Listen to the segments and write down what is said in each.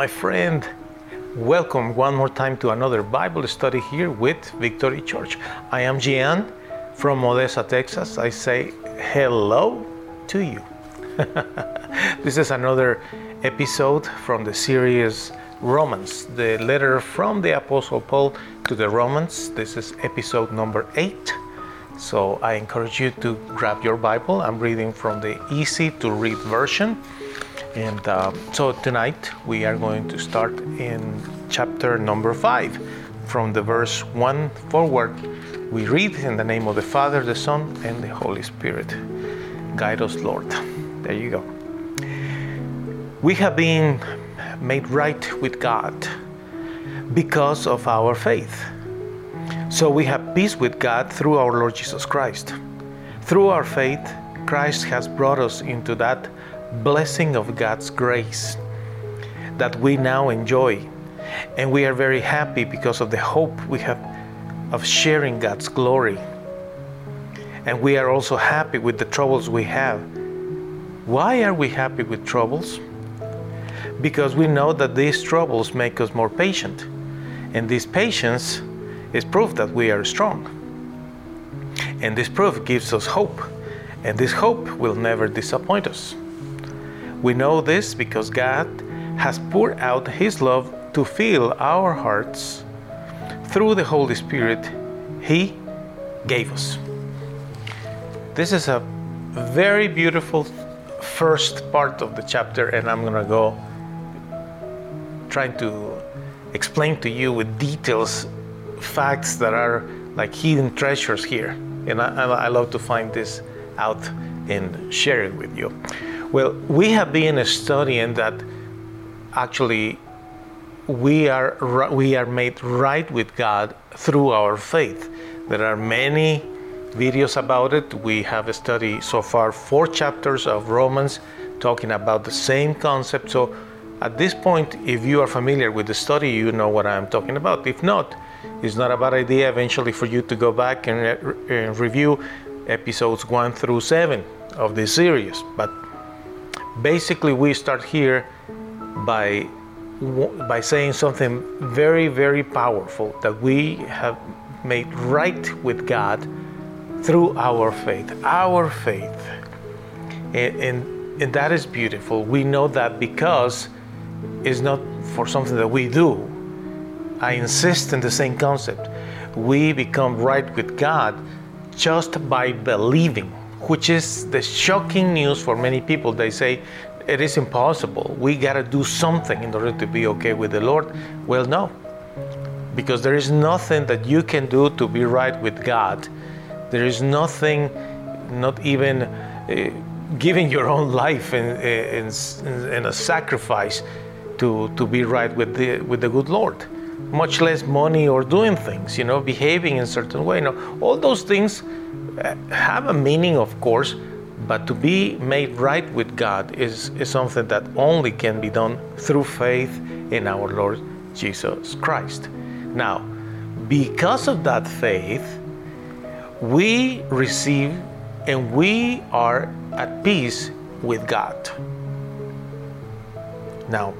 My friend. Welcome one more time to another Bible study here with Victory Church. I am Gian from Odessa, Texas. I say hello to you. this is another episode from the series Romans, the letter from the Apostle Paul to the Romans. This is episode number eight. So I encourage you to grab your Bible. I'm reading from the easy to read version. And um, so tonight we are going to start in chapter number five. From the verse one forward, we read in the name of the Father, the Son, and the Holy Spirit. Guide us, Lord. There you go. We have been made right with God because of our faith. So we have peace with God through our Lord Jesus Christ. Through our faith, Christ has brought us into that blessing of God's grace that we now enjoy. And we are very happy because of the hope we have of sharing God's glory. And we are also happy with the troubles we have. Why are we happy with troubles? Because we know that these troubles make us more patient. And this patience is proof that we are strong. And this proof gives us hope. And this hope will never disappoint us. We know this because God has poured out His love to fill our hearts through the Holy Spirit He gave us. This is a very beautiful first part of the chapter, and I'm going to go trying to explain to you with details facts that are like hidden treasures here. And I, I love to find this out and share it with you. Well, we have been studying that actually we are we are made right with God through our faith. There are many videos about it. We have studied so far four chapters of Romans talking about the same concept. So at this point, if you are familiar with the study, you know what I'm talking about. If not, it's not a bad idea eventually for you to go back and, uh, re- and review episodes one through seven of this series. But basically we start here by by saying something very very powerful that we have made right with God through our faith. Our faith. And, and, and that is beautiful. We know that because it's not for something that we do. I insist in the same concept. We become right with God just by believing which is the shocking news for many people. They say it is impossible. We got to do something in order to be okay with the Lord. Well, no, because there is nothing that you can do to be right with God. There is nothing, not even uh, giving your own life in, in, in, a sacrifice to, to be right with the, with the good Lord. Much less money or doing things, you know, behaving in a certain way. Know, all those things uh, have a meaning, of course, but to be made right with God is, is something that only can be done through faith in our Lord Jesus Christ. Now, because of that faith, we receive and we are at peace with God. Now,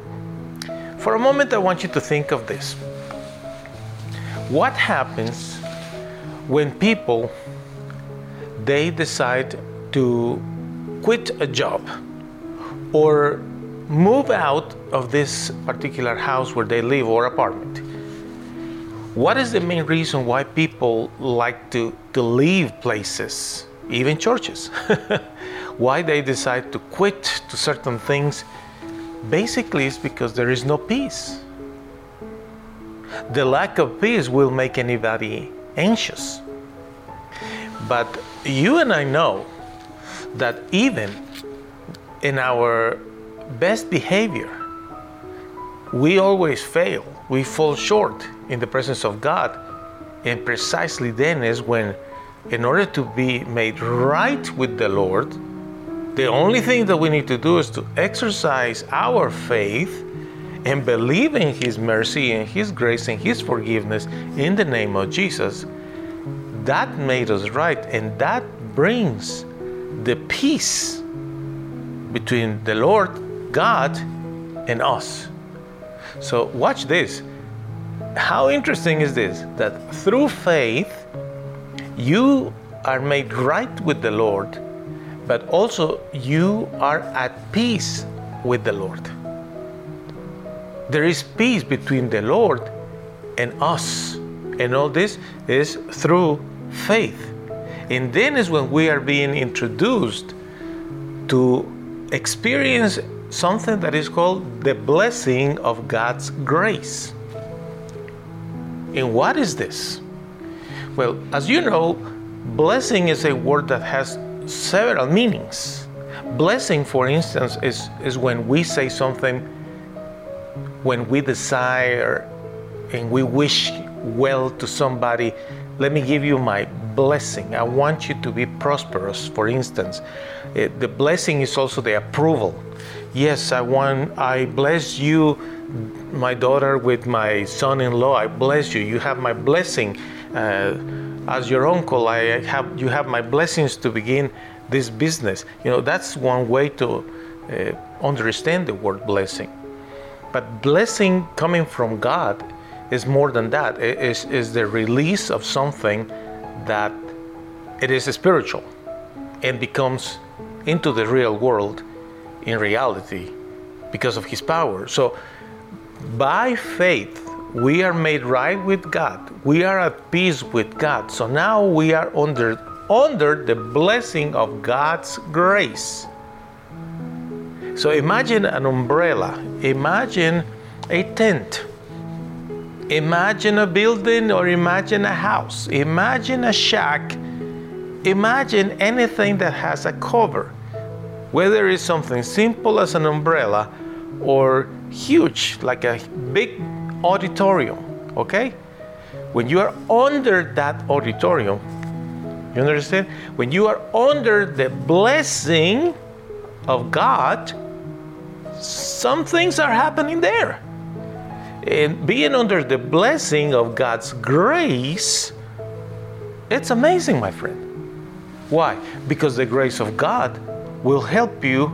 for a moment, I want you to think of this. What happens when people they decide to quit a job or move out of this particular house where they live or apartment. What is the main reason why people like to, to leave places, even churches? why they decide to quit to certain things? Basically, it's because there is no peace. The lack of peace will make anybody anxious. But you and I know that even in our best behavior, we always fail. We fall short in the presence of God. And precisely then is when, in order to be made right with the Lord, the only thing that we need to do is to exercise our faith and believe in His mercy and His grace and His forgiveness in the name of Jesus that made us right and that brings the peace between the Lord God and us. So, watch this. How interesting is this? That through faith, you are made right with the Lord, but also you are at peace with the Lord. There is peace between the Lord and us. And all this is through faith. And then is when we are being introduced to experience something that is called the blessing of God's grace. And what is this? Well, as you know, blessing is a word that has several meanings. Blessing, for instance, is, is when we say something, when we desire and we wish well to somebody. Let me give you my blessing. I want you to be prosperous, for instance. It, the blessing is also the approval. Yes, I want, I bless you, my daughter, with my son in law. I bless you. You have my blessing. Uh, as your uncle, I have, you have my blessings to begin this business. You know, that's one way to uh, understand the word blessing. But blessing coming from God is more than that. It is, is the release of something that it is spiritual and becomes into the real world in reality because of his power. So by faith, we are made right with God. We are at peace with God. So now we are under under the blessing of God's grace. So imagine an umbrella. Imagine a tent. Imagine a building or imagine a house. Imagine a shack. Imagine anything that has a cover whether it's something simple as an umbrella or huge like a big auditorium okay when you are under that auditorium you understand when you are under the blessing of god some things are happening there and being under the blessing of god's grace it's amazing my friend why because the grace of god will help you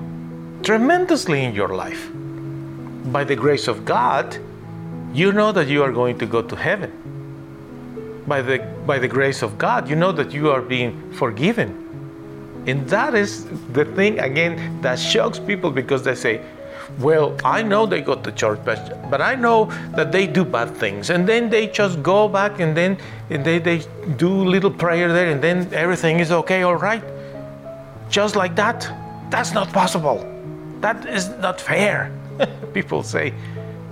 tremendously in your life. By the grace of God, you know that you are going to go to heaven. By the, by the grace of God, you know that you are being forgiven. And that is the thing, again, that shocks people because they say, well, I know they go to church, but, but I know that they do bad things. And then they just go back and then and they, they do little prayer there and then everything is okay, all right just like that. That's not possible. That is not fair, people say.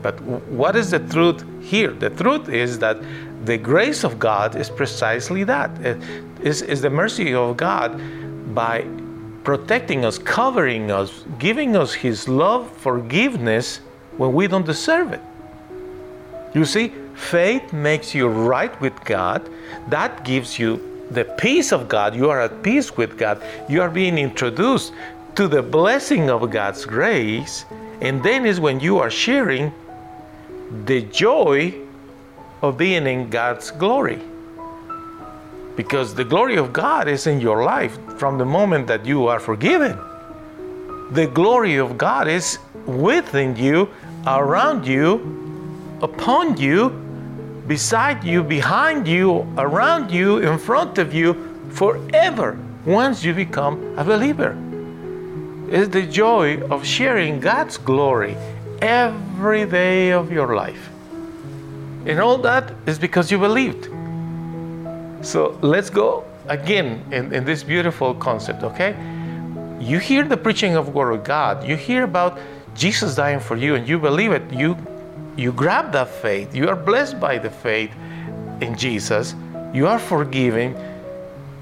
But what is the truth here? The truth is that the grace of God is precisely that. It is, is the mercy of God by protecting us, covering us, giving us His love, forgiveness when we don't deserve it. You see, faith makes you right with God. That gives you the peace of God, you are at peace with God, you are being introduced to the blessing of God's grace, and then is when you are sharing the joy of being in God's glory. Because the glory of God is in your life from the moment that you are forgiven. The glory of God is within you, around you, upon you, beside you, behind you, around you, in front of you, forever once you become a believer. It's the joy of sharing God's glory every day of your life. And all that is because you believed. So let's go again in, in this beautiful concept, okay? You hear the preaching of Word of God, you hear about Jesus dying for you, and you believe it, you you grab that faith, you are blessed by the faith in Jesus, you are forgiven,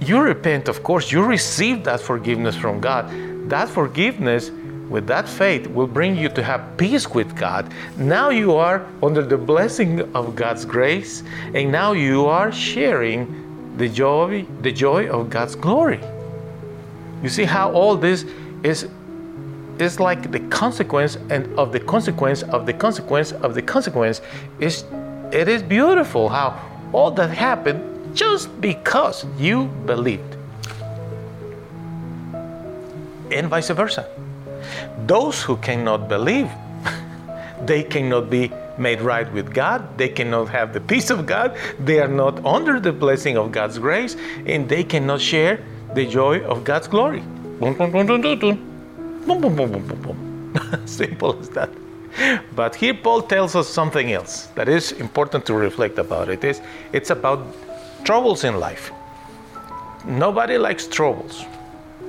you repent, of course, you receive that forgiveness from God. That forgiveness with that faith will bring you to have peace with God. Now you are under the blessing of God's grace, and now you are sharing the joy, the joy of God's glory. You see how all this is is like the consequence and of the consequence of the consequence of the consequence is it is beautiful how all that happened just because you believed and vice versa those who cannot believe they cannot be made right with God. They cannot have the peace of God. They are not under the blessing of God's grace, and they cannot share the joy of God's glory. Simple as that. But here Paul tells us something else that is important to reflect about. It is it's about troubles in life. Nobody likes troubles.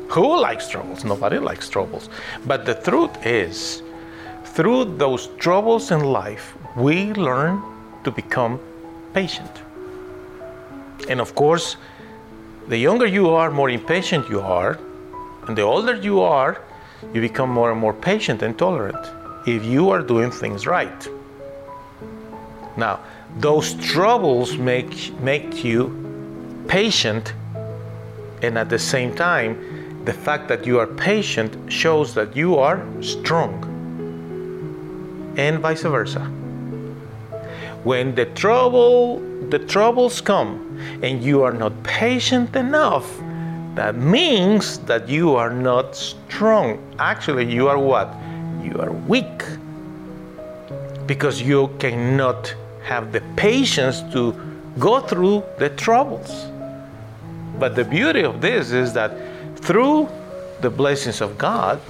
Who likes troubles? Nobody likes troubles. But the truth is, through those troubles in life, we learn to become patient. And of course, the younger you are, more impatient you are, and the older you are, you become more and more patient and tolerant if you are doing things right. Now, those troubles make, make you patient, and at the same time, the fact that you are patient shows that you are strong, and vice versa. When the trouble, the troubles come, and you are not patient enough, that means that you are not strong. Actually, you are what? You are weak. Because you cannot have the patience to go through the troubles. But the beauty of this is that through the blessings of God,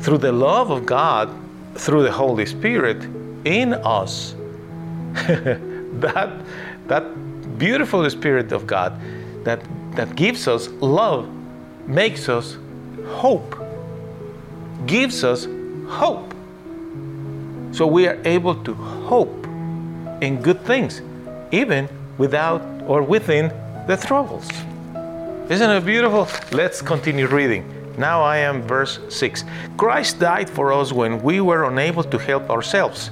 through the love of God, through the Holy Spirit in us, that, that beautiful Spirit of God that that gives us love, makes us hope, gives us hope. So we are able to hope in good things, even without or within the troubles. Isn't it beautiful? Let's continue reading. Now I am verse 6. Christ died for us when we were unable to help ourselves.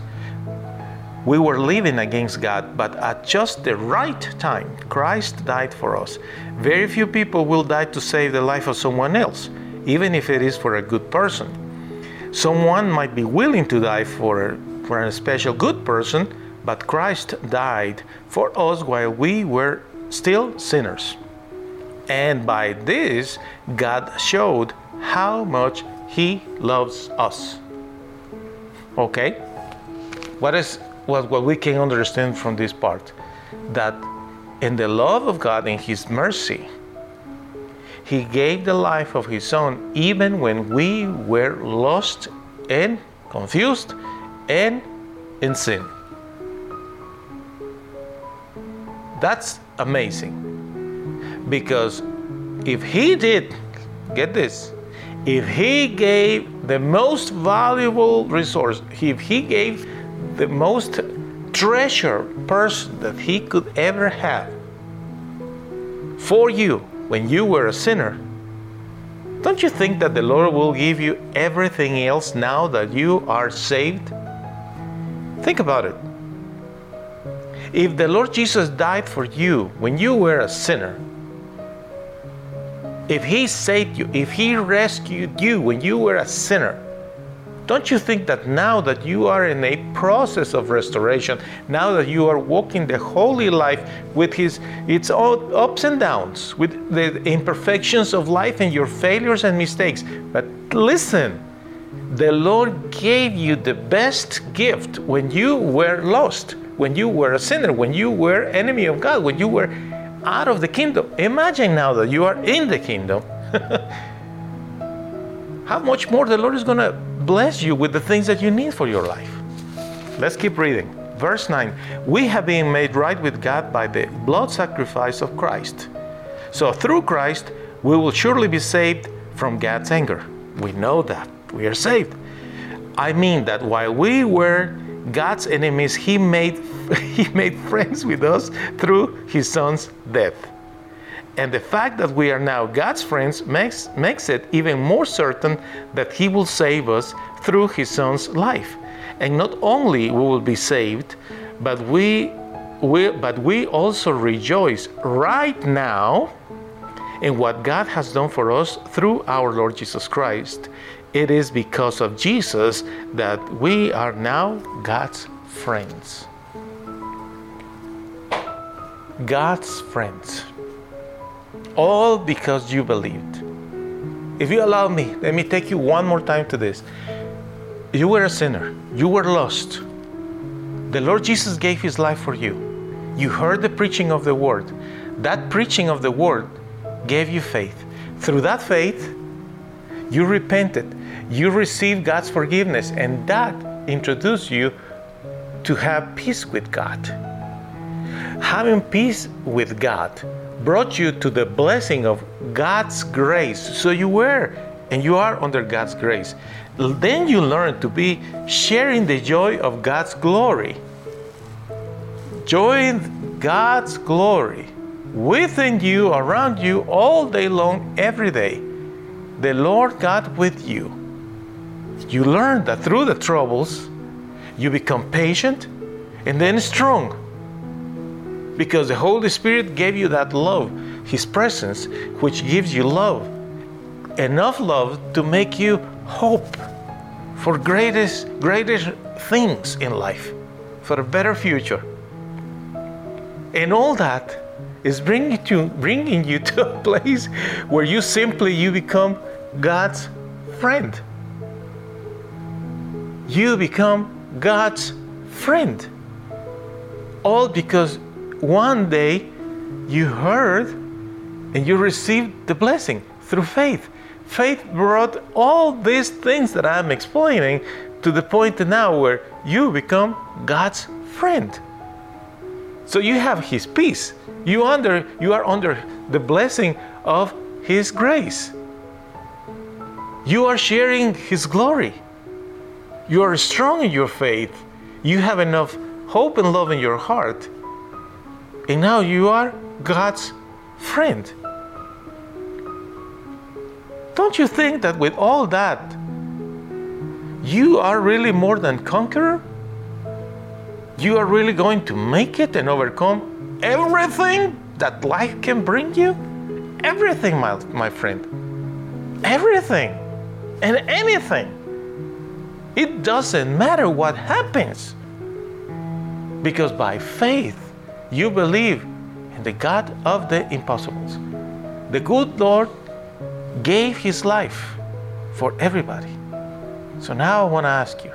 We were living against God, but at just the right time, Christ died for us. Very few people will die to save the life of someone else, even if it is for a good person. Someone might be willing to die for, for a special good person, but Christ died for us while we were still sinners. And by this, God showed how much He loves us. Okay? What is what, what we can understand from this part that in the love of God, in His mercy, He gave the life of His Son even when we were lost and confused and in sin. That's amazing. Because if He did, get this, if He gave the most valuable resource, if He gave the most treasured person that he could ever have for you when you were a sinner, don't you think that the Lord will give you everything else now that you are saved? Think about it. If the Lord Jesus died for you when you were a sinner, if He saved you, if He rescued you when you were a sinner, don't you think that now that you are in a process of restoration, now that you are walking the holy life with his its ups and downs, with the imperfections of life and your failures and mistakes, but listen, the Lord gave you the best gift when you were lost, when you were a sinner, when you were enemy of God, when you were out of the kingdom. Imagine now that you are in the kingdom. How much more the Lord is going to bless you with the things that you need for your life. Let's keep reading. Verse 9 We have been made right with God by the blood sacrifice of Christ. So through Christ, we will surely be saved from God's anger. We know that. We are saved. I mean that while we were God's enemies, He made, he made friends with us through His Son's death. And the fact that we are now God's friends makes, makes it even more certain that He will save us through His Son's life. And not only we will be saved, but we, we, but we also rejoice right now in what God has done for us through our Lord Jesus Christ. It is because of Jesus that we are now God's friends. God's friends all because you believed. If you allow me, let me take you one more time to this. You were a sinner, you were lost, The Lord Jesus gave his life for you. You heard the preaching of the word. That preaching of the word gave you faith. Through that faith, you repented. You received God's forgiveness, and that introduced you to have peace with God. Having peace with God brought you to the blessing of God's grace. So you were and you are under God's grace. Then you learn to be sharing the joy of God's glory. Joy in God's glory within you, around you, all day long, every day. The Lord God with you. You learn that through the troubles, you become patient and then strong because the Holy Spirit gave you that love, His presence, which gives you love. Enough love to make you hope for greatest, greatest things in life, for a better future. And all that is bringing you, bringing you to a place where you simply you become God's friend. You become God's friend. All because one day you heard and you received the blessing through faith. Faith brought all these things that I'm explaining to the point now where you become God's friend. So you have his peace. You under you are under the blessing of his grace. You are sharing his glory. You are strong in your faith. You have enough hope and love in your heart and now you are God's friend. Don't you think that with all that, you are really more than conqueror? You are really going to make it and overcome everything that life can bring you? Everything, my, my friend. Everything and anything. It doesn't matter what happens. Because by faith, you believe in the God of the impossibles. The good Lord gave his life for everybody. So now I want to ask you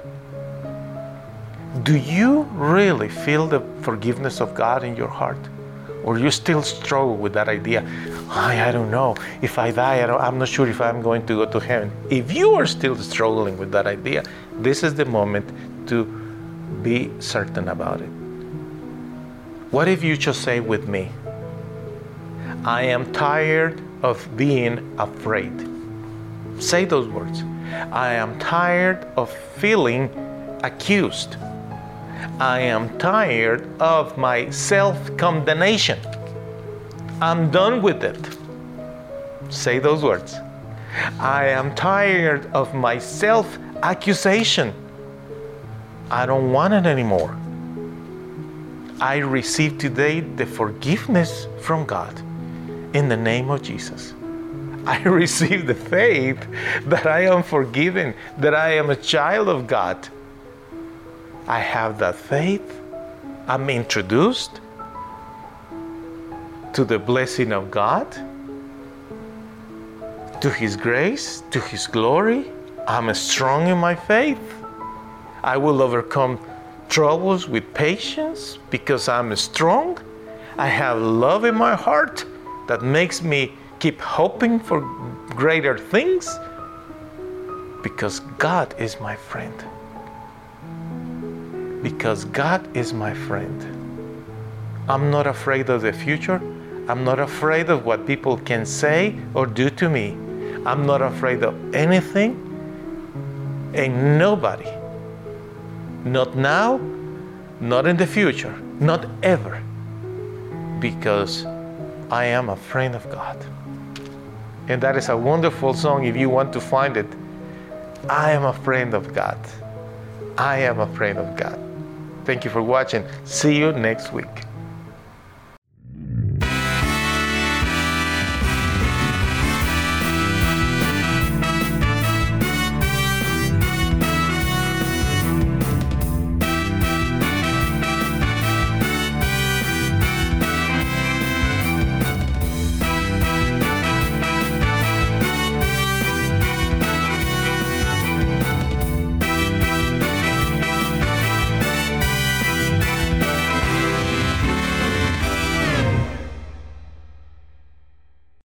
do you really feel the forgiveness of God in your heart? Or you still struggle with that idea? I, I don't know. If I die, I am not sure if I'm going to go to heaven. If you are still struggling with that idea, this is the moment to be certain about it. What if you just say with me, I am tired of being afraid? Say those words. I am tired of feeling accused. I am tired of my self condemnation. I'm done with it. Say those words. I am tired of my self accusation. I don't want it anymore. I receive today the forgiveness from God in the name of Jesus. I receive the faith that I am forgiven, that I am a child of God. I have that faith. I'm introduced to the blessing of God, to His grace, to His glory. I'm strong in my faith. I will overcome troubles with patience because I'm strong. I have love in my heart that makes me keep hoping for greater things because God is my friend. Because God is my friend. I'm not afraid of the future. I'm not afraid of what people can say or do to me. I'm not afraid of anything and nobody not now, not in the future, not ever. Because I am a friend of God. And that is a wonderful song if you want to find it. I am a friend of God. I am a friend of God. Thank you for watching. See you next week.